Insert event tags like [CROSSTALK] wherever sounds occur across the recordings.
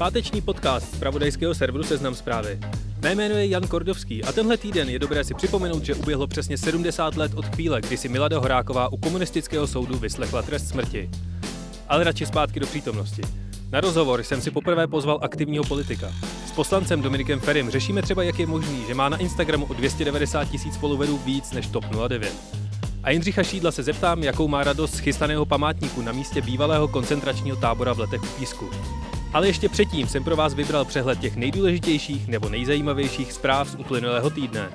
Páteční podcast z pravodajského serveru Seznam zprávy. Mé jméno je Jan Kordovský a tenhle týden je dobré si připomenout, že uběhlo přesně 70 let od chvíle, kdy si Milada Horáková u komunistického soudu vyslechla trest smrti. Ale radši zpátky do přítomnosti. Na rozhovor jsem si poprvé pozval aktivního politika. S poslancem Dominikem Ferim řešíme třeba, jak je možný, že má na Instagramu o 290 tisíc followerů víc než TOP 09. A Jindřicha Šídla se zeptám, jakou má radost z chystaného památníku na místě bývalého koncentračního tábora v letech u Písku. Ale ještě předtím jsem pro vás vybral přehled těch nejdůležitějších nebo nejzajímavějších zpráv z uplynulého týdne.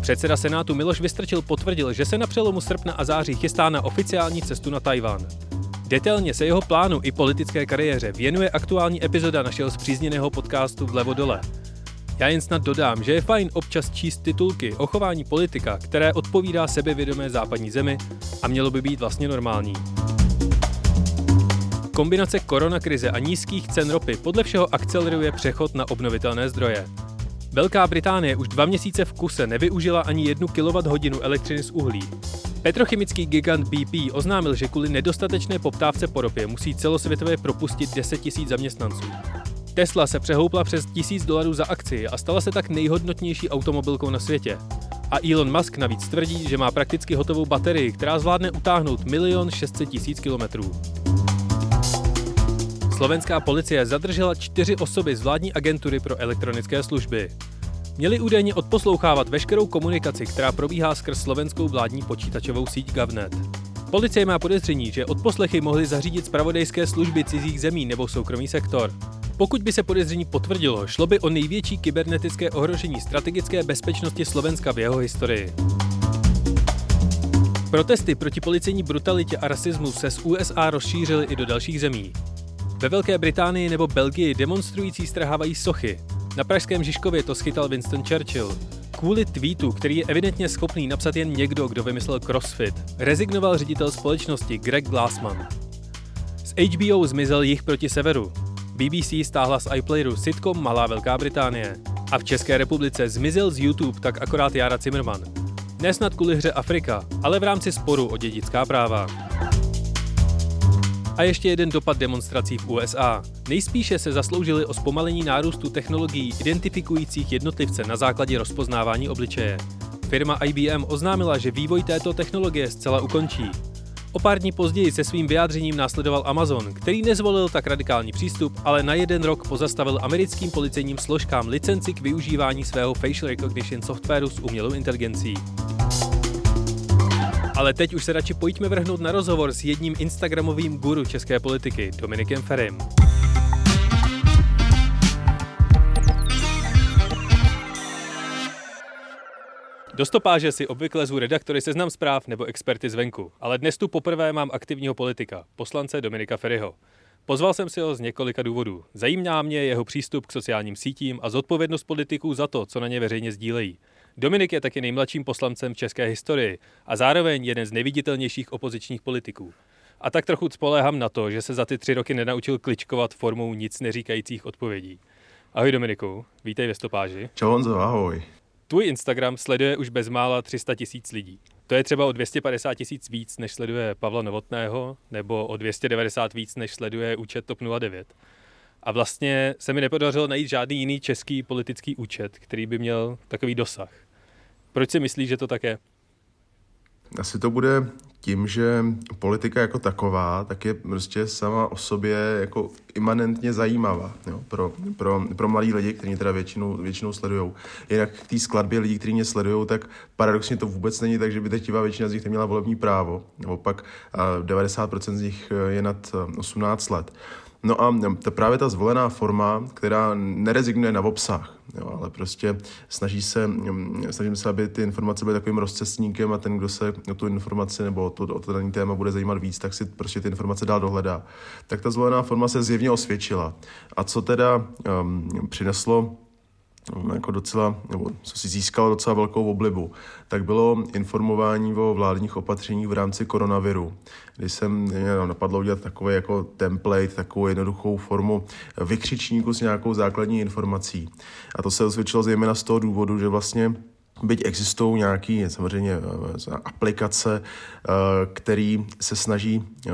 Předseda Senátu Miloš Vystrčil potvrdil, že se na přelomu srpna a září chystá na oficiální cestu na Tajván. Detailně se jeho plánu i politické kariéře věnuje aktuální epizoda našeho zpřízněného podcastu Vlevo dole. Já jen snad dodám, že je fajn občas číst titulky o chování politika, které odpovídá sebevědomé západní zemi a mělo by být vlastně normální. Kombinace koronakrize a nízkých cen ropy podle všeho akceleruje přechod na obnovitelné zdroje. Velká Británie už dva měsíce v kuse nevyužila ani jednu kWh elektřiny z uhlí. Petrochemický gigant BP oznámil, že kvůli nedostatečné poptávce po ropě musí celosvětově propustit 10 000 zaměstnanců. Tesla se přehoupla přes 1000 dolarů za akci a stala se tak nejhodnotnější automobilkou na světě. A Elon Musk navíc tvrdí, že má prakticky hotovou baterii, která zvládne utáhnout milion 600 tisíc kilometrů. Slovenská policie zadržela čtyři osoby z vládní agentury pro elektronické služby. Měli údajně odposlouchávat veškerou komunikaci, která probíhá skrz slovenskou vládní počítačovou síť Gavnet. Policie má podezření, že odposlechy mohly zařídit zpravodajské služby cizích zemí nebo soukromý sektor. Pokud by se podezření potvrdilo, šlo by o největší kybernetické ohrožení strategické bezpečnosti Slovenska v jeho historii. Protesty proti policejní brutalitě a rasismu se z USA rozšířily i do dalších zemí. Ve Velké Británii nebo Belgii demonstrující strhávají sochy. Na pražském Žižkově to schytal Winston Churchill. Kvůli tweetu, který je evidentně schopný napsat jen někdo, kdo vymyslel CrossFit, rezignoval ředitel společnosti Greg Glassman. Z HBO zmizel jich proti severu. BBC stáhla z iPlayeru sitcom Malá Velká Británie. A v České republice zmizel z YouTube tak akorát Jara Zimmerman. Nesnad kvůli hře Afrika, ale v rámci sporu o dědická práva. A ještě jeden dopad demonstrací v USA. Nejspíše se zasloužili o zpomalení nárůstu technologií identifikujících jednotlivce na základě rozpoznávání obličeje. Firma IBM oznámila, že vývoj této technologie zcela ukončí. O pár dní později se svým vyjádřením následoval Amazon, který nezvolil tak radikální přístup, ale na jeden rok pozastavil americkým policejním složkám licenci k využívání svého facial recognition softwaru s umělou inteligencí. Ale teď už se radši pojďme vrhnout na rozhovor s jedním instagramovým guru české politiky, Dominikem Ferim. Do stopáže si obvykle zvu redaktory seznam zpráv nebo experty zvenku, ale dnes tu poprvé mám aktivního politika, poslance Dominika Ferryho. Pozval jsem si ho z několika důvodů. Zajímá mě jeho přístup k sociálním sítím a zodpovědnost politiků za to, co na ně veřejně sdílejí. Dominik je taky nejmladším poslancem v české historii a zároveň jeden z nejviditelnějších opozičních politiků. A tak trochu spoléhám na to, že se za ty tři roky nenaučil kličkovat formou nic neříkajících odpovědí. Ahoj Dominiku, vítej ve stopáži. Čau Honzo, ahoj. Tvůj Instagram sleduje už bezmála 300 tisíc lidí. To je třeba o 250 tisíc víc, než sleduje Pavla Novotného, nebo o 290 víc, než sleduje účet TOP 09. A vlastně se mi nepodařilo najít žádný jiný český politický účet, který by měl takový dosah. Proč si myslíš, že to tak je? Asi to bude tím, že politika jako taková, tak je prostě sama o sobě jako imanentně zajímavá jo, pro, pro, pro mladí lidi, kteří mě teda většinou, většinou sledují. Jinak k té skladbě lidí, kteří mě sledují, tak paradoxně to vůbec není tak, že by drtivá většina z nich neměla volební právo. Naopak 90% z nich je nad 18 let. No a to právě ta zvolená forma, která nerezignuje na obsah, jo, ale prostě snaží se, snažím se, aby ty informace byly takovým rozcestníkem a ten, kdo se o tu informaci nebo o to, o to daný téma bude zajímat víc, tak si prostě ty informace dál dohledá. Tak ta zvolená forma se zjevně osvědčila. A co teda um, přineslo jako docela, nebo co si získalo docela velkou oblibu, tak bylo informování o vládních opatřeních v rámci koronaviru, kdy jsem napadlo udělat takový jako template, takovou jednoduchou formu vykřičníku s nějakou základní informací. A to se osvědčilo zejména z toho důvodu, že vlastně Byť existují nějaké samozřejmě eh, aplikace, eh, které se snaží eh,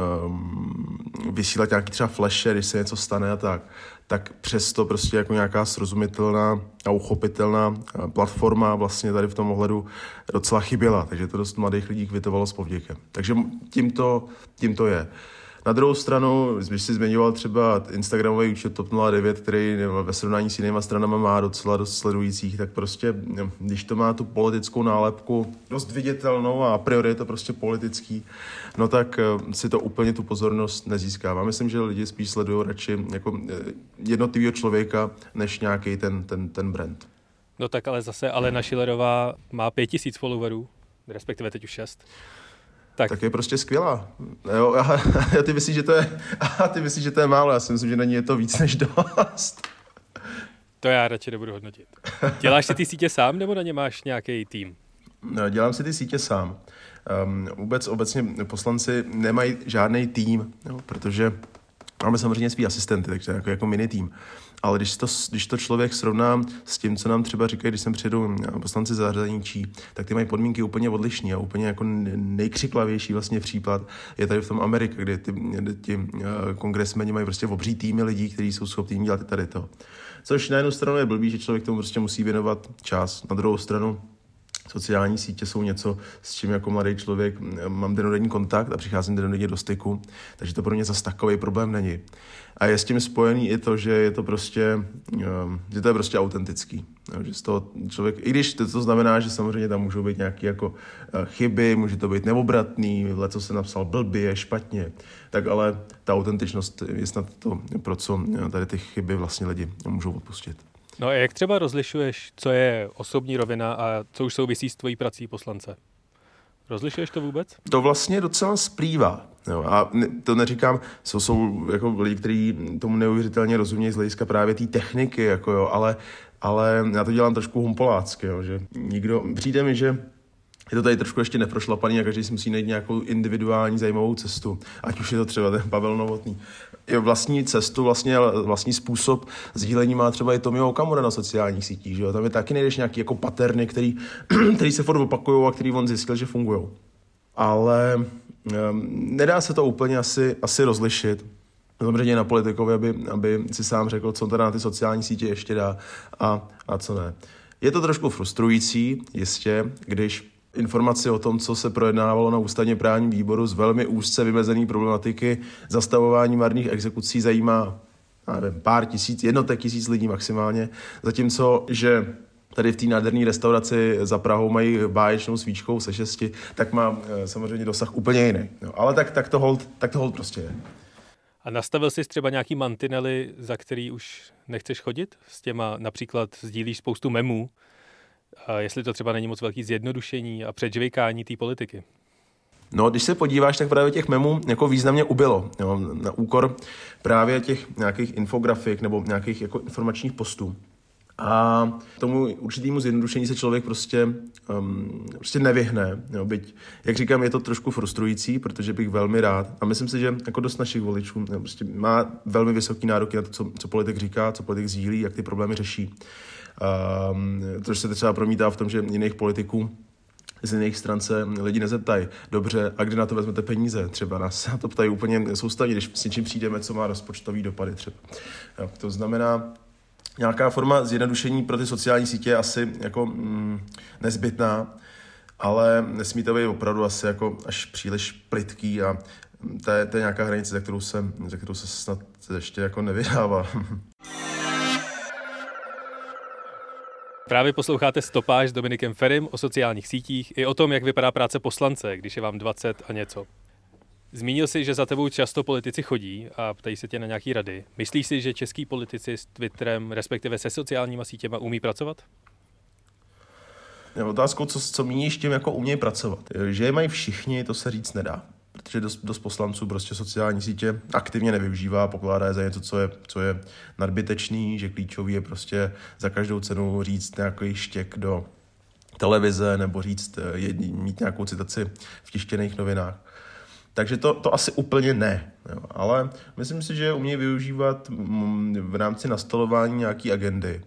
vysílat nějaký třeba flashe, když se něco stane a tak, tak přesto prostě jako nějaká srozumitelná a uchopitelná platforma vlastně tady v tom ohledu docela chyběla, takže to dost mladých lidí kvitovalo s povděkem. Takže tím to, tím to je. Na druhou stranu, když si zmiňoval třeba Instagramový účet TOP 09, který ve srovnání s jinýma stranama má docela dost sledujících, tak prostě, když to má tu politickou nálepku dost viditelnou a a priori je to prostě politický, no tak eh, si to úplně tu pozornost nezískává. Myslím, že lidi spíš sledují radši jako eh, jednotlivého člověka, než nějaký ten, ten, ten brand. No tak ale zase Alena Schillerová má pět tisíc followerů, respektive teď už šest tak, tak je prostě skvělá. Jo, a, a, ty myslíš, že to je, a ty myslíš, že to je málo, já si myslím, že na ní je to víc než dost. To já radši nebudu hodnotit. Děláš si ty sítě sám, nebo na ně máš nějaký tým? No, dělám si ty sítě sám. Um, vůbec obecně poslanci nemají žádný tým, jo, protože máme samozřejmě svý asistenty, takže jako, jako mini tým. Ale když to, když to člověk srovná s tím, co nám třeba říkají, když sem přijedou poslanci zahraničí, tak ty mají podmínky úplně odlišné a úplně jako nejkřiklavější vlastně případ je tady v tom Amerika, kde ty, ti eh, kongresmeni mají prostě obří týmy lidí, kteří jsou schopni dělat tady to. Což na jednu stranu je blbý, že člověk tomu prostě musí věnovat čas. Na druhou stranu sociální sítě jsou něco, s čím jako mladý člověk mám denodenní kontakt a přicházím denodenně do styku, takže to pro mě zase takový problém není. A je s tím spojený i to, že je to prostě, ehm, že to je prostě autentický. Že z toho člověk, i když to, znamená, že samozřejmě tam můžou být nějaké jako eh, chyby, může to být neobratný, co se napsal blbě, špatně, tak ale ta autentičnost je snad to, pro co eh, tady ty chyby vlastně lidi můžou odpustit. No a jak třeba rozlišuješ, co je osobní rovina a co už souvisí s tvojí prací poslance? Rozlišuješ to vůbec? To vlastně docela splývá. Jo, a to neříkám, jsou, jsou jako lidi, kteří tomu neuvěřitelně rozumějí z hlediska právě té techniky, jako jo, ale, ale já to dělám trošku humpolácky, jo, že nikdo, přijde mi, že je to tady trošku ještě neprošlapaný a každý si musí najít nějakou individuální zajímavou cestu. Ať už je to třeba ten Pavel Novotný. Je vlastní cestu, vlastně vlastní způsob sdílení má třeba i Tomio Okamura na sociálních sítích. Že jo? Tam je taky nejdeš nějaký jako paterny, který, [CLEARS THROAT] který se furt opakují a který on zjistil, že fungují. Ale um, nedá se to úplně asi, asi rozlišit. Samozřejmě na politikovi, aby, aby si sám řekl, co teda na ty sociální sítě ještě dá a, a co ne. Je to trošku frustrující, jistě, když informaci o tom, co se projednávalo na ústavně právním výboru z velmi úzce vymezené problematiky zastavování marných exekucí zajímá nevím, pár tisíc, jednotek tisíc lidí maximálně, zatímco, že tady v té nádherné restauraci za Prahou mají báječnou svíčkou se šesti, tak má e, samozřejmě dosah úplně jiný. No, ale tak, tak, to hold, tak to hold prostě je. A nastavil jsi třeba nějaký mantinely, za který už nechceš chodit? S těma například sdílíš spoustu memů, jestli to třeba není moc velký zjednodušení a předžvykání té politiky. No, když se podíváš, tak právě těch memů jako významně ubylo. Jo, na úkor právě těch nějakých infografik nebo nějakých jako informačních postů. A tomu určitému zjednodušení se člověk prostě, um, prostě nevyhne. Jo, byť, jak říkám, je to trošku frustrující, protože bych velmi rád, a myslím si, že jako dost našich voličů jo, prostě má velmi vysoký nároky na to, co, co politik říká, co politik sdílí, jak ty problémy řeší. Um, což se třeba promítá v tom, že jiných politiků z jiných stran se lidi nezeptají, dobře, a kde na to vezmete peníze? Třeba nás na to ptají úplně soustavně, když s něčím přijdeme, co má rozpočtový dopady třeba. Jo, to znamená, nějaká forma zjednodušení pro ty sociální sítě je asi jako mm, nezbytná, ale nesmí to být opravdu asi jako až příliš plitký a to je, to je nějaká hranice, za kterou se, za kterou se snad ještě jako nevydává. [LAUGHS] Právě posloucháte Stopáž s Dominikem Ferim o sociálních sítích i o tom, jak vypadá práce poslance, když je vám 20 a něco. Zmínil jsi, že za tebou často politici chodí a ptají se tě na nějaký rady. Myslíš si, že český politici s Twitterem, respektive se sociálníma sítěma, umí pracovat? Je otázkou, co, co míníš tím, jako umějí pracovat. Že je mají všichni, to se říct nedá. Protože dost, dost poslanců prostě sociální sítě aktivně nevyužívá, pokládá je za něco, co je, co je nadbytečný, že klíčový je prostě za každou cenu říct nějaký štěk do televize nebo říct, eh, mít nějakou citaci v tištěných novinách. Takže to, to asi úplně ne. Jo. Ale myslím si, že umějí využívat mm, v rámci nastolování nějaké agendy.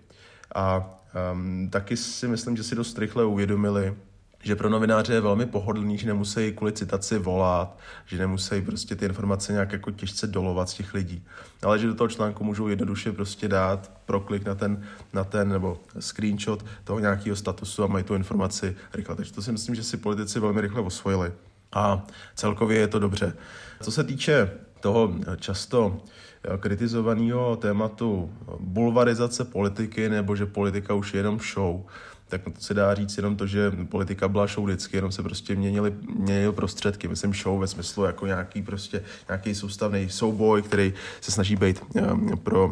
A um, taky si myslím, že si dost rychle uvědomili, že pro novináře je velmi pohodlný, že nemusí kvůli citaci volat, že nemusí prostě ty informace nějak jako těžce dolovat z těch lidí, ale že do toho článku můžou jednoduše prostě dát proklik na ten, na ten nebo screenshot toho nějakého statusu a mají tu informaci rychle. Takže to si myslím, že si politici velmi rychle osvojili a celkově je to dobře. Co se týče toho často kritizovaného tématu bulvarizace politiky, nebo že politika už je jenom show, tak to se dá říct jenom to, že politika byla show vždycky, jenom se prostě měnily, měnily prostředky. Myslím show ve smyslu jako nějaký prostě nějaký soustavný souboj, který se snaží být um, pro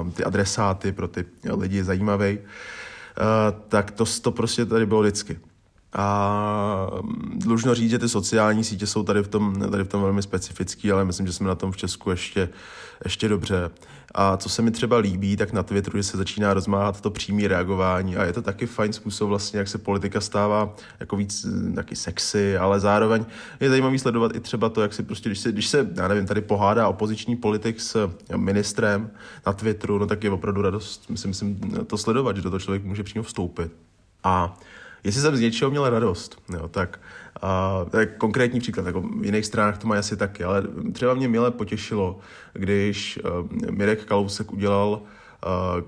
um, ty adresáty, pro ty lidi zajímavý. Uh, tak to, to prostě tady bylo vždycky. A mm, dlužno říct, že ty sociální sítě jsou tady v tom, tady v tom velmi specifický, ale myslím, že jsme na tom v Česku ještě, ještě dobře. A co se mi třeba líbí, tak na Twitteru, že se začíná rozmáhat to přímé reagování a je to taky fajn způsob vlastně, jak se politika stává jako víc mm, taky sexy, ale zároveň je zajímavý sledovat i třeba to, jak si prostě, když se, když se já nevím, tady pohádá opoziční politik s ministrem na Twitteru, no tak je opravdu radost, myslím, myslím to sledovat, že do toho člověk může přímo vstoupit. A jestli jsem z něčeho měl radost, jo, tak a, je konkrétní příklad, jako v jiných stranách to mají asi taky, ale třeba mě milé potěšilo, když uh, Mirek Kalousek udělal uh,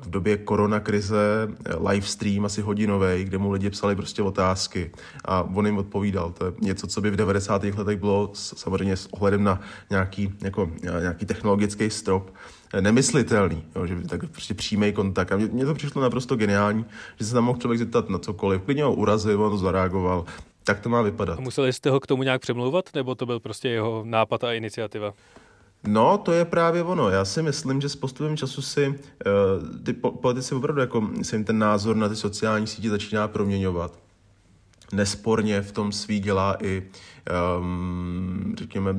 v době koronakrize live stream asi hodinový, kde mu lidi psali prostě otázky a on jim odpovídal. To je něco, co by v 90. letech bylo samozřejmě s ohledem na nějaký, jako, nějaký technologický strop nemyslitelný, jo, že by tak prostě přímý kontakt. A mně to přišlo naprosto geniální, že se tam mohl člověk zeptat na cokoliv. Klidně ho urazil, on zareagoval. Tak to má vypadat. A museli jste ho k tomu nějak přemlouvat, nebo to byl prostě jeho nápad a iniciativa? No, to je právě ono. Já si myslím, že s postupem času si uh, ty politici opravdu jako se jim ten názor na ty sociální sítě začíná proměňovat. Nesporně v tom svý dělá i, um, řekněme,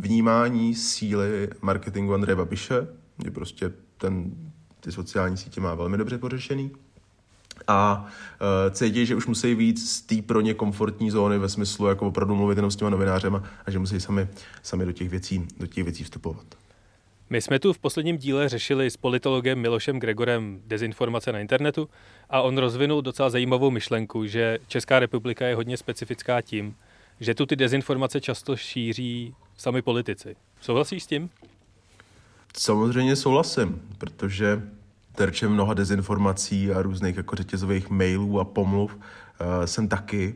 vnímání síly marketingu Andreje Babiše, že prostě ten, ty sociální sítě má velmi dobře pořešený a uh, cítí, že už musí víc z té pro ně komfortní zóny ve smyslu jako opravdu mluvit jenom s těma novinářema a že musí sami, sami do, těch věcí, do těch věcí vstupovat. My jsme tu v posledním díle řešili s politologem Milošem Gregorem dezinformace na internetu a on rozvinul docela zajímavou myšlenku, že Česká republika je hodně specifická tím, že tu ty dezinformace často šíří sami politici. Souhlasíš s tím? Samozřejmě souhlasím, protože terčem mnoha dezinformací a různých jako řetězových mailů a pomluv uh, jsem taky.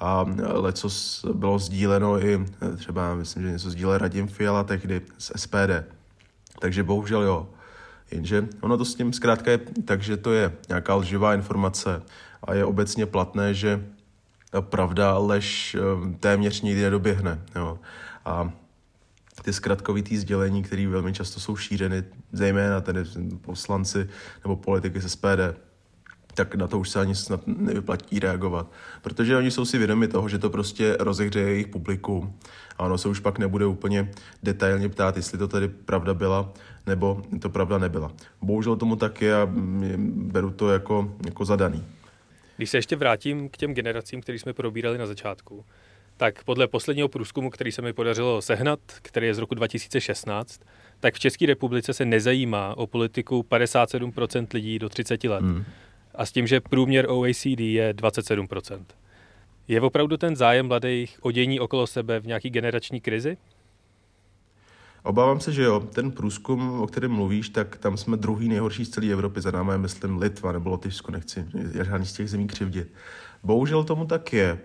A leco bylo sdíleno i třeba, myslím, že něco sdílel Radim Fiala tehdy z SPD. Takže bohužel jo. Jenže ono to s tím zkrátka je tak, že to je nějaká lživá informace a je obecně platné, že pravda lež eh, téměř nikdy nedoběhne. Jo. A ty zkratkovitý sdělení, které velmi často jsou šířeny, zejména tedy poslanci nebo politiky z SPD, tak na to už se ani snad nevyplatí reagovat. Protože oni jsou si vědomi toho, že to prostě rozehřeje jejich publikum a ono se už pak nebude úplně detailně ptát, jestli to tady pravda byla nebo to pravda nebyla. Bohužel tomu tak je a beru to jako, jako zadaný. Když se ještě vrátím k těm generacím, které jsme probírali na začátku, tak podle posledního průzkumu, který se mi podařilo sehnat, který je z roku 2016, tak v České republice se nezajímá o politiku 57% lidí do 30 let. Hmm. A s tím, že průměr OECD je 27%. Je opravdu ten zájem mladých o dění okolo sebe v nějaký generační krizi? Obávám se, že jo. Ten průzkum, o kterém mluvíš, tak tam jsme druhý nejhorší z celé Evropy. Za námi je, myslím, Litva nebo Lotyšsko, nechci žádný z těch zemí křivdit. Bohužel tomu tak je.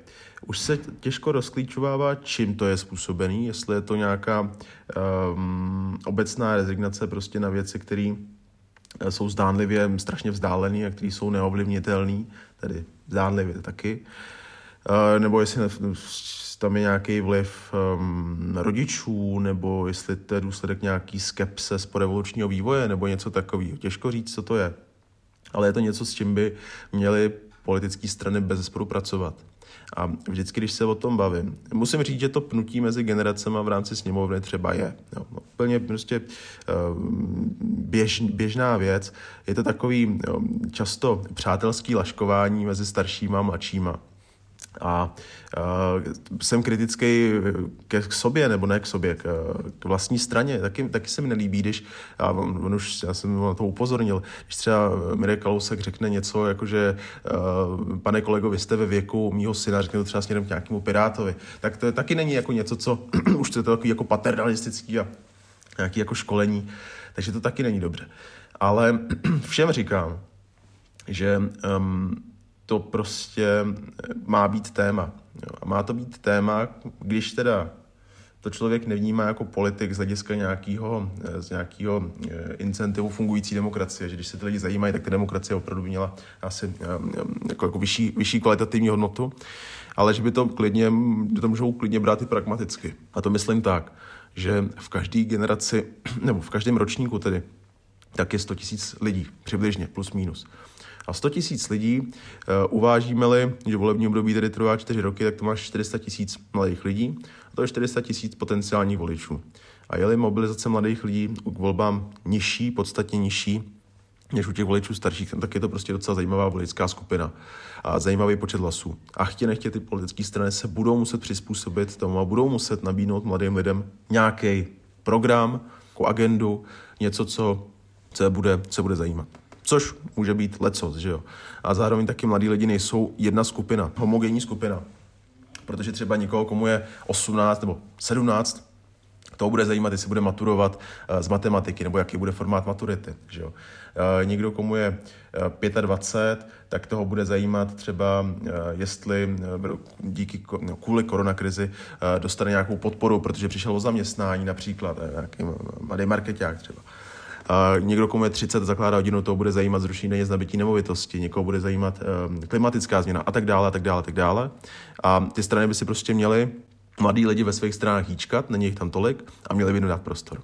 Už se těžko rozklíčovává, čím to je způsobený, jestli je to nějaká um, obecná rezignace prostě na věci, které eh, jsou zdánlivě strašně vzdálené a které jsou neovlivnitelné, tedy zdánlivě taky. Uh, nebo jestli tam je nějaký vliv um, rodičů, nebo jestli to je důsledek nějaký skepse z porevolučního vývoje, nebo něco takového. Těžko říct, co to je. Ale je to něco, s čím by měly politické strany bez zesporu pracovat. A vždycky, když se o tom bavím, musím říct, že to pnutí mezi generacemi v rámci sněmovny třeba je. Jo, no, úplně prostě uh, běž, běžná věc. Je to takový jo, často přátelský laškování mezi staršíma a mladšíma. A uh, jsem kritický ke, k sobě, nebo ne k sobě, k, k vlastní straně. Taky, taky se mi nelíbí, když, a on, už, já jsem na to upozornil, když třeba Mirek Kalousek řekne něco, jako že uh, pane kolego, vy jste ve věku mýho syna, řekne to třeba směrem k nějakému pirátovi, tak to je, taky není jako něco, co [CLEARS THROAT] už to je to takový jako paternalistický a nějaký jako školení, takže to taky není dobře. Ale [CLEARS THROAT] všem říkám, že um, to prostě má být téma. Jo. A má to být téma, když teda to člověk nevnímá jako politik z hlediska nějakého, z nějakého eh, incentivu fungující demokracie, že když se ty lidi zajímají, tak ta demokracie opravdu měla asi eh, jako, jako vyšší, vyšší kvalitativní hodnotu, ale že by to klidně, že to můžou klidně brát i pragmaticky. A to myslím tak, že v každé generaci, [CLEARS THROAT] nebo v každém ročníku tedy, tak je 100 tisíc lidí, přibližně, plus minus. A 100 tisíc lidí, uh, uvážíme-li, že volební období tedy trvá 4 roky, tak to máš 400 tisíc mladých lidí a to je 400 tisíc potenciálních voličů. A je-li mobilizace mladých lidí k volbám nižší, podstatně nižší, než u těch voličů starších, tak je to prostě docela zajímavá voličská skupina a zajímavý počet hlasů. A chtě nechtě ty politické strany se budou muset přizpůsobit tomu a budou muset nabídnout mladým lidem nějaký program, agendu, něco, co, co, bude, co bude zajímat což může být lecos, že jo. A zároveň taky mladí lidi nejsou jedna skupina, homogenní skupina. Protože třeba někoho, komu je 18 nebo 17, to bude zajímat, jestli bude maturovat uh, z matematiky, nebo jaký bude formát maturity. Že jo? Uh, někdo, komu je uh, 25, tak toho bude zajímat třeba, jestli díky, no, kvůli koronakrizi dostane nějakou podporu, protože přišel o zaměstnání například, nějaký mladý marketák třeba. A někdo, komu je 30, zakládá rodinu, to bude zajímat zrušení daně z nabití nemovitosti, někoho bude zajímat um, klimatická změna a tak dále, a tak dále, a tak dále. A ty strany by si prostě měly mladí lidi ve svých stranách hýčkat, není jich tam tolik a měli by jim dát prostor.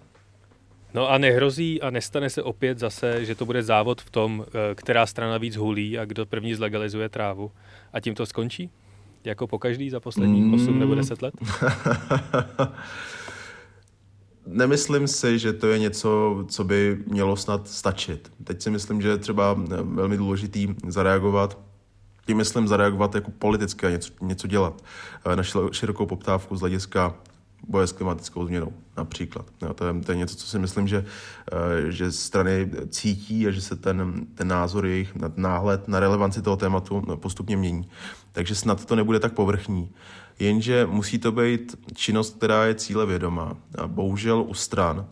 No a nehrozí a nestane se opět zase, že to bude závod v tom, eh, která strana víc hulí a kdo první zlegalizuje trávu a tím to skončí? Jako po každý za posledních mm. 8 nebo 10 let? [LAUGHS] nemyslím si, že to je něco, co by mělo snad stačit. Teď si myslím, že je třeba velmi důležitý zareagovat tím myslím zareagovat jako politicky a něco, něco dělat eh, na širokou poptávku z hlediska boje s klimatickou změnou například. Jo, to, je, to je něco, co si myslím, že, eh, že strany cítí a že se ten, ten názor jejich náhled na relevanci toho tématu postupně mění. Takže snad to nebude tak povrchní. Jenže musí to být činnost, která je cíle vědomá. A bohužel u stran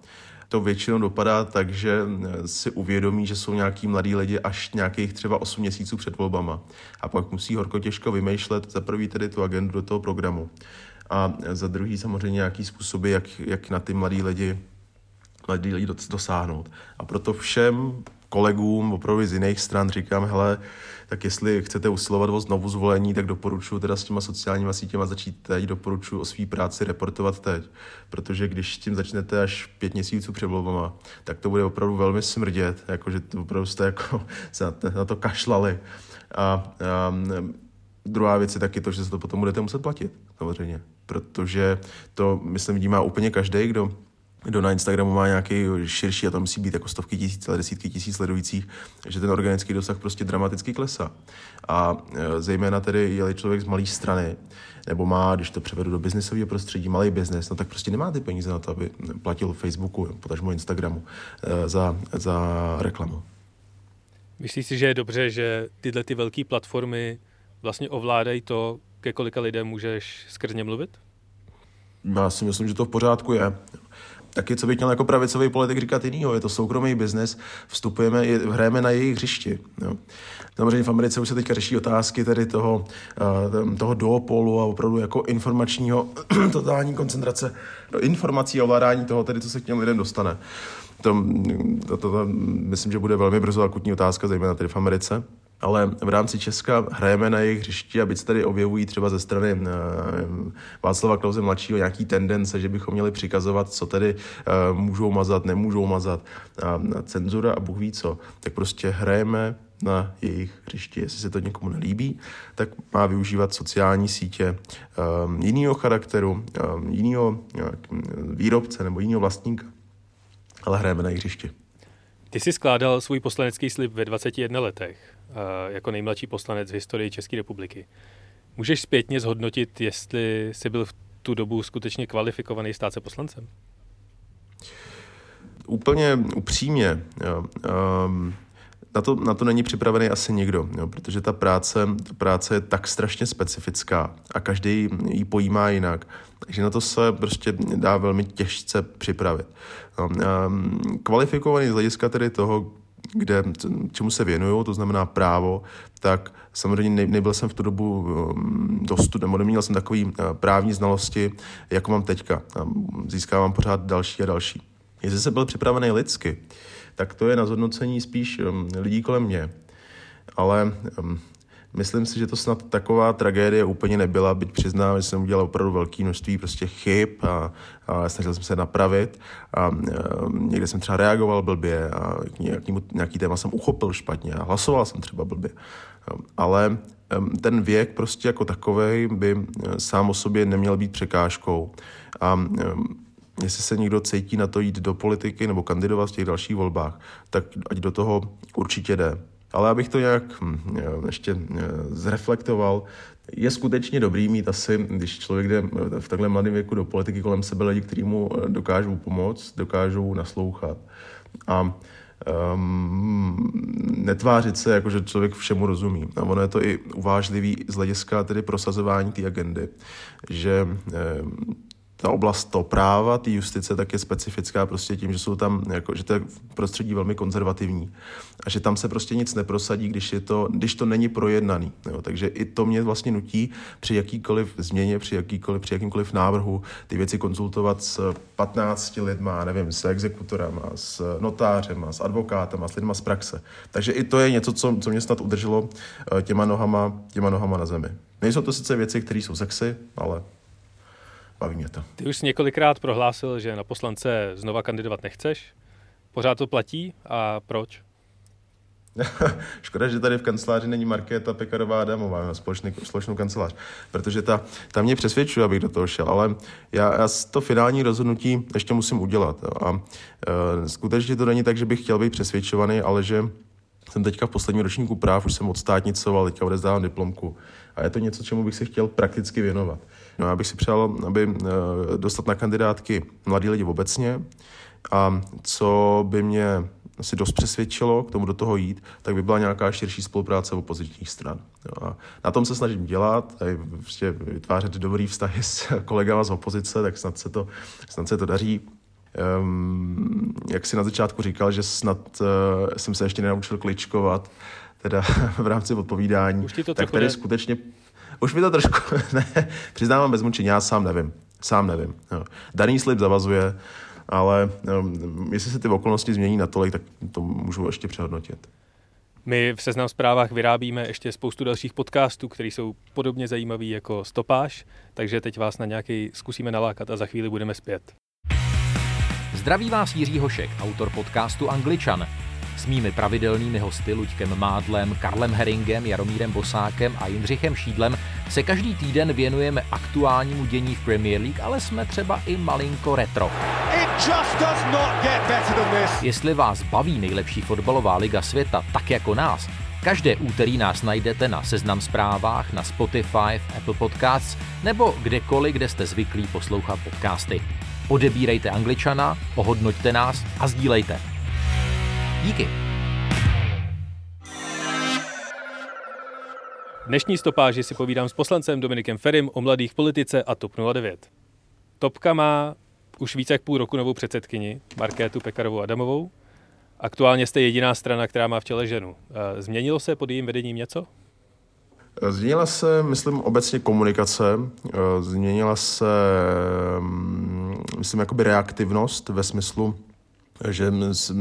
to většinou dopadá tak, že si uvědomí, že jsou nějaký mladí lidi až nějakých třeba 8 měsíců před volbama. A pak musí horko těžko vymýšlet za prvý tedy tu agendu do toho programu. A za druhý samozřejmě nějaký způsoby, jak, jak na ty mladí lidi mladí lidi dosáhnout. A proto všem kolegům opravdu z jiných stran říkám, hele, tak jestli chcete usilovat o znovu zvolení, tak doporučuji teda s těma sociálníma sítěma začít teď, doporučuji o své práci reportovat teď, protože když tím začnete až pět měsíců před volbama, tak to bude opravdu velmi smrdět, jakože to opravdu jste jako [LAUGHS] na to kašlali. A, a druhá věc je taky to, že se to potom budete muset platit, samozřejmě, protože to, myslím, vidí má úplně každý, kdo kdo na Instagramu má nějaký širší, a to musí být jako stovky tisíc, ale desítky tisíc sledujících, že ten organický dosah prostě dramaticky klesá. A e, zejména tedy, je člověk z malé strany, nebo má, když to převedu do biznesového prostředí, malý biznes, no tak prostě nemá ty peníze na to, aby platil Facebooku, potažmo Instagramu e, za, za reklamu. Myslíš si, že je dobře, že tyhle ty velké platformy vlastně ovládají to, ke kolika lidem můžeš skrz ně mluvit? Já si myslím, že to v pořádku je taky, co bych měl jako pravicový politik říkat jinýho, je to soukromý biznes, vstupujeme, hrajeme na jejich hřišti. Jo. Samozřejmě v Americe už se teďka řeší otázky tedy toho, uh, toho duopolu a opravdu jako informačního [CLEARS THROAT] totální koncentrace informací a ovládání toho, tedy co se k těm lidem dostane. To, to, to, to, myslím, že bude velmi brzo akutní otázka, zejména tedy v Americe. Ale v rámci Česka hrajeme na jejich hřišti a byť se tady objevují třeba ze strany uh, Václava Klauze mladšího nějaký tendence, že bychom měli přikazovat, co tedy uh, můžou mazat, nemůžou mazat, a, cenzura a Bůh ví co, tak prostě hrajeme na jejich hřišti. Jestli se to někomu nelíbí, tak má využívat sociální sítě um, jiného charakteru, jiného uh, výrobce nebo jiného vlastníka. Ale hrajeme na jejich hřišti. Ty jsi skládal svůj poslanecký slib ve 21 letech uh, jako nejmladší poslanec v historii České republiky. Můžeš zpětně zhodnotit, jestli jsi byl v tu dobu skutečně kvalifikovaný stát se poslancem? Úplně upřímně. Um, na to, na to není připravený asi nikdo, jo, protože ta práce, ta práce je tak strašně specifická a každý ji pojímá jinak, takže na to se prostě dá velmi těžce připravit. No, kvalifikovaný z hlediska tedy toho, kde, čemu se věnuju, to znamená právo, tak samozřejmě ne, nebyl jsem v tu dobu um, dostu, nebo neměl jsem takový uh, právní znalosti, jako mám teďka. Získávám pořád další a další. Jestli jsem byl připravený lidsky, tak to je na zhodnocení spíš um, lidí kolem mě. Ale um, myslím si, že to snad taková tragédie úplně nebyla, byť přiznám, že jsem udělal opravdu velké množství prostě chyb a, a snažil jsem se napravit a, a někde jsem třeba reagoval blbě a nějaký, nějaký téma jsem uchopil špatně a hlasoval jsem třeba blbě. Ale ten věk prostě jako takový by eh, sám o sobě neměl být překážkou. A jestli se někdo cítí na to jít do politiky nebo kandidovat v těch dalších volbách, tak ať do toho určitě jde. Ale abych to nějak hm, ještě eh, zreflektoval, je skutečně dobrý mít asi, když člověk jde eh, v takhle mladém věku do politiky kolem sebe lidi, kteří mu eh, dokážou pomoct, dokážou naslouchat. A um, netvářit se, jako že člověk všemu rozumí. A ono je to i uvážlivý z hlediska tedy prosazování té agendy, že um, ta oblast to práva, ty justice, tak je specifická prostě tím, že jsou tam, jako, že to je prostředí velmi konzervativní a že tam se prostě nic neprosadí, když, je to, když to není projednaný. Jo. Takže i to mě vlastně nutí při jakýkoliv změně, při, jakýkoliv, při jakýmkoliv návrhu ty věci konzultovat s 15 lidma, nevím, s exekutorem, s notářem, s advokátem, s lidma z praxe. Takže i to je něco, co, co mě snad udrželo eh, těma nohama, těma nohama na zemi. Nejsou to sice věci, které jsou sexy, ale baví mě to. Ty už několikrát prohlásil, že na poslance znova kandidovat nechceš. Pořád to platí a proč? [LAUGHS] Škoda, že tady v kanceláři není Markéta Pekarová Adamová, společný, společnou kancelář, protože ta, ta mě přesvědčuje, abych do toho šel, ale já, já to finální rozhodnutí ještě musím udělat. Jo. A e, skutečně to není tak, že bych chtěl být přesvědčovaný, ale že jsem teďka v posledním ročníku práv, už jsem odstátnicoval, teďka odezdávám diplomku. A je to něco, čemu bych se chtěl prakticky věnovat. No, já bych si přál, aby uh, dostat na kandidátky mladí lidi obecně a co by mě asi dost přesvědčilo k tomu do toho jít, tak by byla nějaká širší spolupráce opozičních stran. Jo, a na tom se snažím dělat, a prostě vytvářet dobrý vztahy s [LAUGHS] kolegama z opozice, tak snad se to, snad se to daří. Um, jak si na začátku říkal, že snad uh, jsem se ještě nenaučil kličkovat, teda [LAUGHS] v rámci odpovídání, tak tady skutečně už mi to trošku, [LAUGHS] ne, přiznávám bez mučení, já sám nevím. Sám nevím. Jo. Daný slib zavazuje, ale um, jestli se ty okolnosti změní natolik, tak to můžu ještě přehodnotit. My v Seznam zprávách vyrábíme ještě spoustu dalších podcastů, které jsou podobně zajímavé jako Stopáž, takže teď vás na nějaký zkusíme nalákat a za chvíli budeme zpět. Zdraví vás Jiří Hošek, autor podcastu Angličan. S mými pravidelnými hosty Luďkem Mádlem, Karlem Heringem, Jaromírem Bosákem a Jindřichem Šídlem se každý týden věnujeme aktuálnímu dění v Premier League, ale jsme třeba i malinko retro. Jestli vás baví nejlepší fotbalová liga světa tak jako nás, Každé úterý nás najdete na Seznam zprávách, na Spotify, Apple Podcasts nebo kdekoliv, kde jste zvyklí poslouchat podcasty. Odebírejte Angličana, ohodnoťte nás a sdílejte. Díky. Dnešní stopáži si povídám s poslancem Dominikem Ferim o mladých politice a TOP 09. Topka má už více jak půl roku novou předsedkyni, Markétu Pekarovou Adamovou. Aktuálně jste jediná strana, která má v těle ženu. Eh, změnilo se pod jejím vedením něco? Změnila se, myslím, obecně komunikace, eh, změnila se, mm, myslím, jakoby reaktivnost ve smyslu že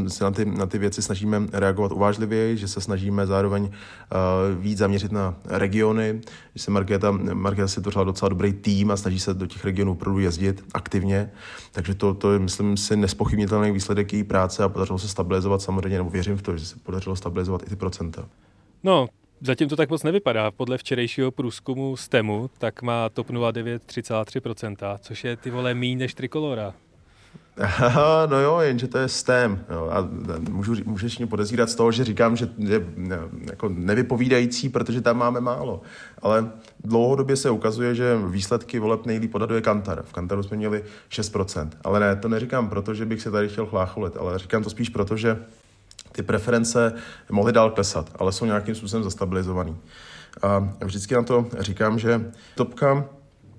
se na ty, na ty věci snažíme reagovat uvážlivěji, že se snažíme zároveň uh, víc zaměřit na regiony, že se Markéta, Markéta si tvořila docela dobrý tým a snaží se do těch regionů opravdu jezdit aktivně, takže to, to je, myslím si, nespochybnitelný výsledek její práce a podařilo se stabilizovat samozřejmě, nebo věřím v to, že se podařilo stabilizovat i ty procenta. No, Zatím to tak moc nevypadá. Podle včerejšího průzkumu STEMu tak má TOP 09 3,3%, což je ty vole míň než Trikolora. No jo, jenže to je STEM. Jo, a můžu, můžeš mě podezírat z toho, že říkám, že je jako nevypovídající, protože tam máme málo. Ale dlouhodobě se ukazuje, že výsledky voleb nejlíp odhaduje Kantar. V Kantaru jsme měli 6%. Ale ne, to neříkám proto, že bych se tady chtěl chlácholit, ale říkám to spíš proto, že ty preference mohly dál klesat, ale jsou nějakým způsobem zastabilizovaný. A vždycky na to říkám, že topka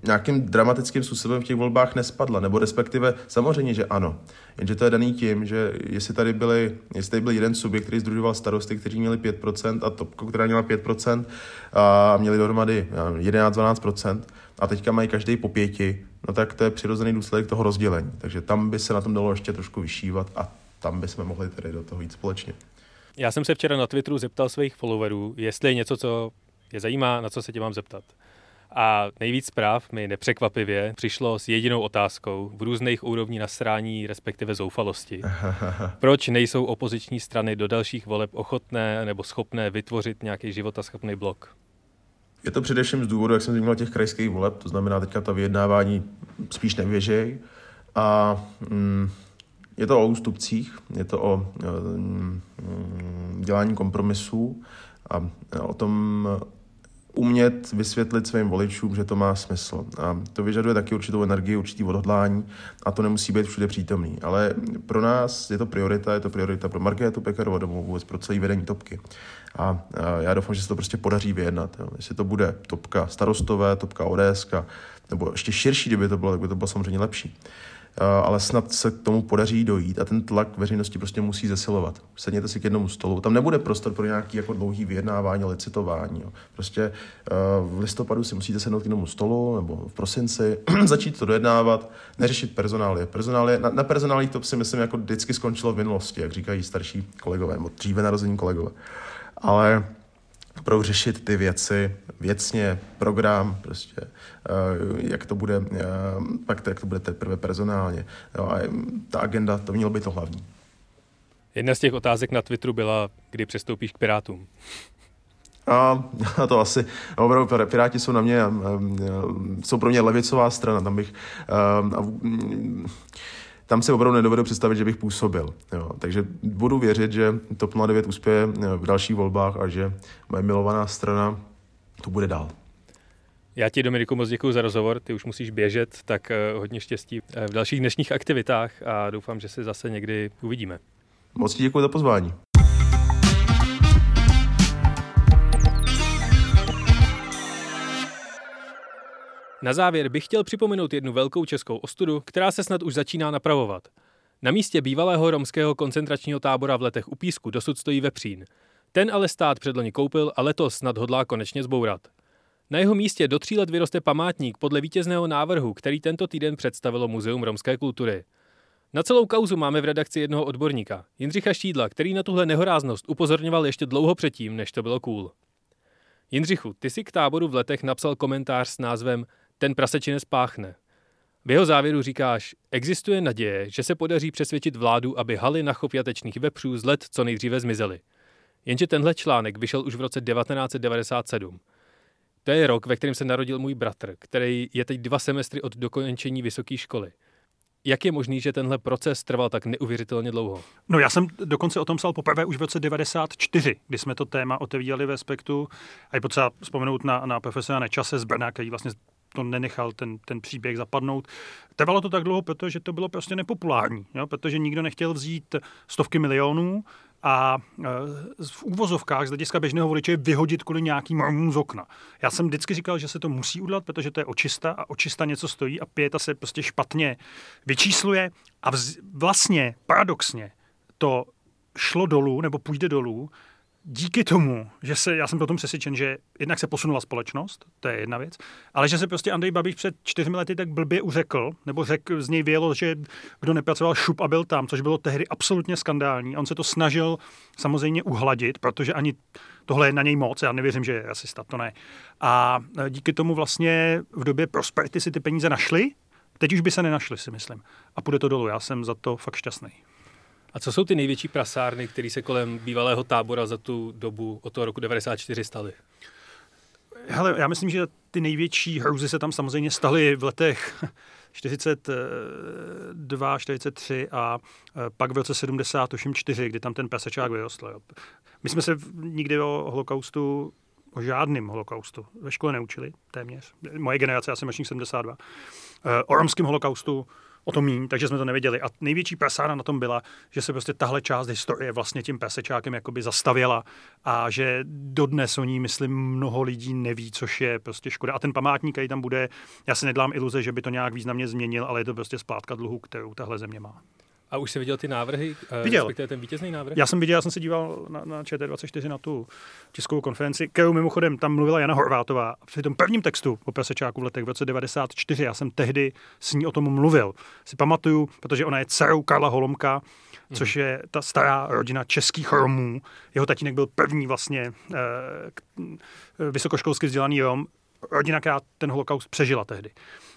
nějakým dramatickým způsobem v těch volbách nespadla, nebo respektive samozřejmě, že ano. Jenže to je daný tím, že jestli tady, byli, jestli tady byl jeden subjekt, který združoval starosty, kteří měli 5% a topku, která měla 5% a měli dohromady 11-12% a teďka mají každý po pěti, no tak to je přirozený důsledek toho rozdělení. Takže tam by se na tom dalo ještě trošku vyšívat a tam bychom mohli tedy do toho jít společně. Já jsem se včera na Twitteru zeptal svých followerů, jestli je něco, co je zajímá, na co se tě mám zeptat. A nejvíc zpráv mi nepřekvapivě přišlo s jedinou otázkou v různých úrovní nasrání, respektive zoufalosti. [LAUGHS] Proč nejsou opoziční strany do dalších voleb ochotné nebo schopné vytvořit nějaký životaschopný blok? Je to především z důvodu, jak jsem zmínil, těch krajských voleb, to znamená teďka ta vyjednávání spíš nevěžej. A mm, je to o ústupcích, je to o mm, dělání kompromisů a o tom umět vysvětlit svým voličům, že to má smysl. A to vyžaduje taky určitou energii, určitý odhodlání a to nemusí být všude přítomný. Ale pro nás je to priorita, je to priorita pro Markétu Pekarovou, vůbec pro celý vedení topky. A já doufám, že se to prostě podaří vyjednat. Jo. Jestli to bude topka starostové, topka ODS, nebo ještě širší, kdyby to bylo, tak by to bylo samozřejmě lepší. Eh, ale snad se k tomu podaří dojít a ten tlak veřejnosti prostě musí zesilovat. Sedněte si k jednomu stolu, tam nebude prostor pro nějaký jako dlouhý vyjednávání, licitování. Jo. Prostě eh, v listopadu si musíte sednout k jednomu stolu nebo v prosinci, [CLEARS THROAT] začít to dojednávat, neřešit personály. Personály na, na personálích to si myslím jako vždycky skončilo v minulosti, jak říkají starší kolegové, nebo dříve narození kolegové. Ale opravdu řešit ty věci věcně, program, prostě, eh, jak to bude, eh, pak to, jak to bude teprve personálně. Jo, a ta agenda, to mělo být to hlavní. Jedna z těch otázek na Twitteru byla, kdy přestoupíš k Pirátům. A, a to asi, opravdu Piráti jsou na mě, jsou pro mě levicová strana, tam bych, a, tam si opravdu nedovedu představit, že bych působil. Jo. Takže budu věřit, že TOP 09 uspěje v dalších volbách a že moje milovaná strana to bude dál. Já ti, Dominiku, moc děkuji za rozhovor. Ty už musíš běžet, tak eh, hodně štěstí eh, v dalších dnešních aktivitách a doufám, že se zase někdy uvidíme. Moc ti děkuji za pozvání. Na závěr bych chtěl připomenout jednu velkou českou ostudu, která se snad už začíná napravovat. Na místě bývalého romského koncentračního tábora v letech u Písku dosud stojí vepřín. Ten ale stát předloni koupil a letos snad hodlá konečně zbourat. Na jeho místě do tří let vyroste památník podle vítězného návrhu, který tento týden představilo Muzeum romské kultury. Na celou kauzu máme v redakci jednoho odborníka, Jindřicha Šídla, který na tuhle nehoráznost upozorňoval ještě dlouho předtím, než to bylo cool. Jindřichu, ty si k táboru v letech napsal komentář s názvem ten prasečinec páchne. V jeho závěru říkáš, existuje naděje, že se podaří přesvědčit vládu, aby haly na chov jatečných vepřů z let co nejdříve zmizely. Jenže tenhle článek vyšel už v roce 1997. To je rok, ve kterém se narodil můj bratr, který je teď dva semestry od dokončení vysoké školy. Jak je možný, že tenhle proces trval tak neuvěřitelně dlouho? No já jsem dokonce o tom psal poprvé už v roce 94, kdy jsme to téma otevírali ve Spektu. A je potřeba vzpomenout na, na profesora Nečase z Brna, který vlastně to nenechal ten, ten příběh zapadnout. Trvalo to tak dlouho, protože to bylo prostě nepopulární, jo? protože nikdo nechtěl vzít stovky milionů a e, v úvozovkách z hlediska běžného voliče vyhodit kvůli nějakým romům z okna. Já jsem vždycky říkal, že se to musí udělat, protože to je očista a očista něco stojí a pěta se prostě špatně vyčísluje a vz, vlastně paradoxně to šlo dolů nebo půjde dolů díky tomu, že se, já jsem potom přesvědčen, že jednak se posunula společnost, to je jedna věc, ale že se prostě Andrej Babiš před čtyřmi lety tak blbě uřekl, nebo řekl, z něj vělo, že kdo nepracoval šup a byl tam, což bylo tehdy absolutně skandální. On se to snažil samozřejmě uhladit, protože ani tohle je na něj moc, já nevěřím, že je rasista, to ne. A díky tomu vlastně v době prosperity si ty peníze našli, teď už by se nenašli, si myslím. A půjde to dolů, já jsem za to fakt šťastný. A co jsou ty největší prasárny, které se kolem bývalého tábora za tu dobu od toho roku 94 staly? Hele, já myslím, že ty největší hrůzy se tam samozřejmě staly v letech 42, 43 a e, pak v roce 74, kdy tam ten pesečák vyrostl. My jsme se nikdy o holokaustu, o žádném holokaustu ve škole neučili, téměř. Moje generace, já jsem ročník 72. E, o romském holokaustu o to míň, takže jsme to nevěděli. A největší prasána na tom byla, že se prostě tahle část historie vlastně tím pesečákem jakoby zastavila a že dodnes o ní, myslím, mnoho lidí neví, což je prostě škoda. A ten památník, který tam bude, já si nedlám iluze, že by to nějak významně změnil, ale je to prostě splátka dluhu, kterou tahle země má. A už jsi viděl ty návrhy? Eh, viděl. Respektive ten vítězný návrh? Já jsem viděl, já jsem se díval na, na ČT24 na tu českou konferenci, kterou mimochodem tam mluvila Jana Horvátová. Při tom prvním textu o Prasečáku v letech v roce 94, já jsem tehdy s ní o tom mluvil. Si pamatuju, protože ona je dcerou Karla Holomka, což je ta stará rodina českých Romů. Jeho tatínek byl první vlastně eh, vysokoškolsky vzdělaný Rom. Rodina, která ten holokaust přežila tehdy.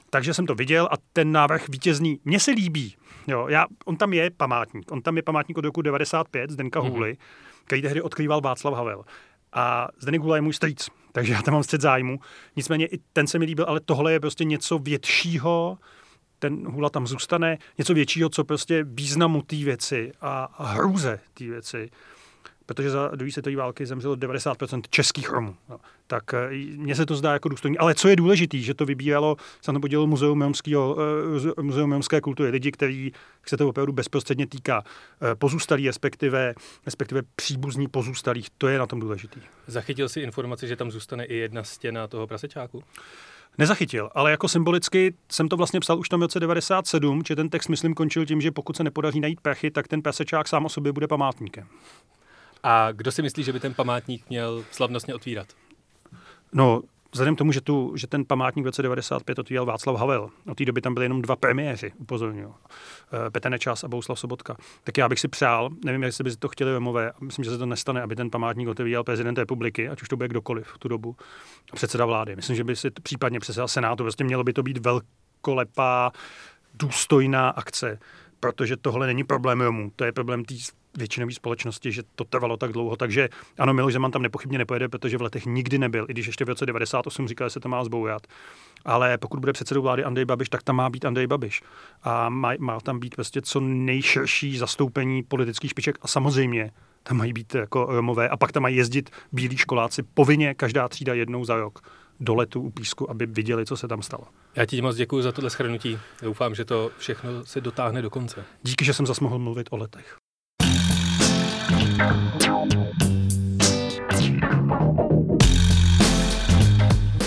Takže jsem to viděl a ten návrh vítězný, mně se líbí. Jo, já, on tam je památník. On tam je památník od roku 95 Zdenka mm-hmm. Hůly, který tehdy odkrýval Václav Havel. A Zdeněk Hůla je můj strýc, takže já tam mám střed zájmu. Nicméně i ten se mi líbil, ale tohle je prostě něco většího, ten hula tam zůstane, něco většího, co prostě významu té věci a hrůze té věci protože za druhé světové války zemřelo 90% českých Romů. No, tak eh, mně se to zdá jako důstojný. Ale co je důležité, že to vybíralo, se to podělilo Muzeum, uh, Muzeum Mimské kultury, lidi, který se to opravdu bezprostředně týká. Uh, pozůstalí, respektive, respektive příbuzní pozůstalých, to je na tom důležitý. Zachytil si informaci, že tam zůstane i jedna stěna toho prasečáku? Nezachytil, ale jako symbolicky jsem to vlastně psal už v tom roce 97, že ten text, myslím, končil tím, že pokud se nepodaří najít prachy, tak ten prasečák sám o sobě bude památníkem. A kdo si myslí, že by ten památník měl slavnostně otvírat? No, vzhledem k tomu, že, tu, že ten památník v roce 95 otvíral Václav Havel, od té doby tam byly jenom dva premiéři, upozorňuji, eh, Petr Nečas a Bouslav Sobotka, tak já bych si přál, nevím, jestli by to chtěli vemové, myslím, že se to nestane, aby ten památník otevíral prezident republiky, ať už to bude kdokoliv v tu dobu, předseda vlády. Myslím, že by si případně předseda Senátu, prostě mělo by to být velkolepá, důstojná akce, protože tohle není problém Romů, to je problém té většinové společnosti, že to trvalo tak dlouho. Takže ano, Miloš Zeman tam nepochybně nepojede, protože v letech nikdy nebyl, i když ještě v roce 98 říkal, že se to má zbourat. Ale pokud bude předsedou vlády Andrej Babiš, tak tam má být Andrej Babiš. A má, má tam být prostě co nejširší zastoupení politických špiček a samozřejmě tam mají být jako Romové a pak tam mají jezdit bílí školáci povinně každá třída jednou za rok do letu u písku, aby viděli, co se tam stalo. Já ti moc děkuji za tohle schrnutí. Doufám, že to všechno se dotáhne do konce. Díky, že jsem zase mohl mluvit o letech.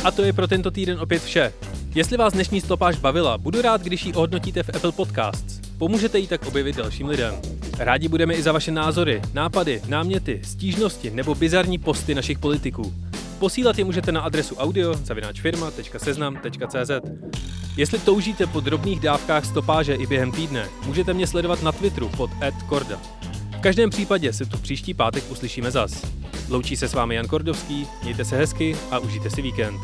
A to je pro tento týden opět vše. Jestli vás dnešní stopáž bavila, budu rád, když ji ohodnotíte v Apple Podcasts. Pomůžete jí tak objevit dalším lidem. Rádi budeme i za vaše názory, nápady, náměty, stížnosti nebo bizarní posty našich politiků. Posílat je můžete na adresu audio.firma.seznam.cz Jestli toužíte po drobných dávkách stopáže i během týdne, můžete mě sledovat na Twitteru pod @korda. V každém případě se tu příští pátek uslyšíme zas. Loučí se s vámi Jan Kordovský, mějte se hezky a užijte si víkend.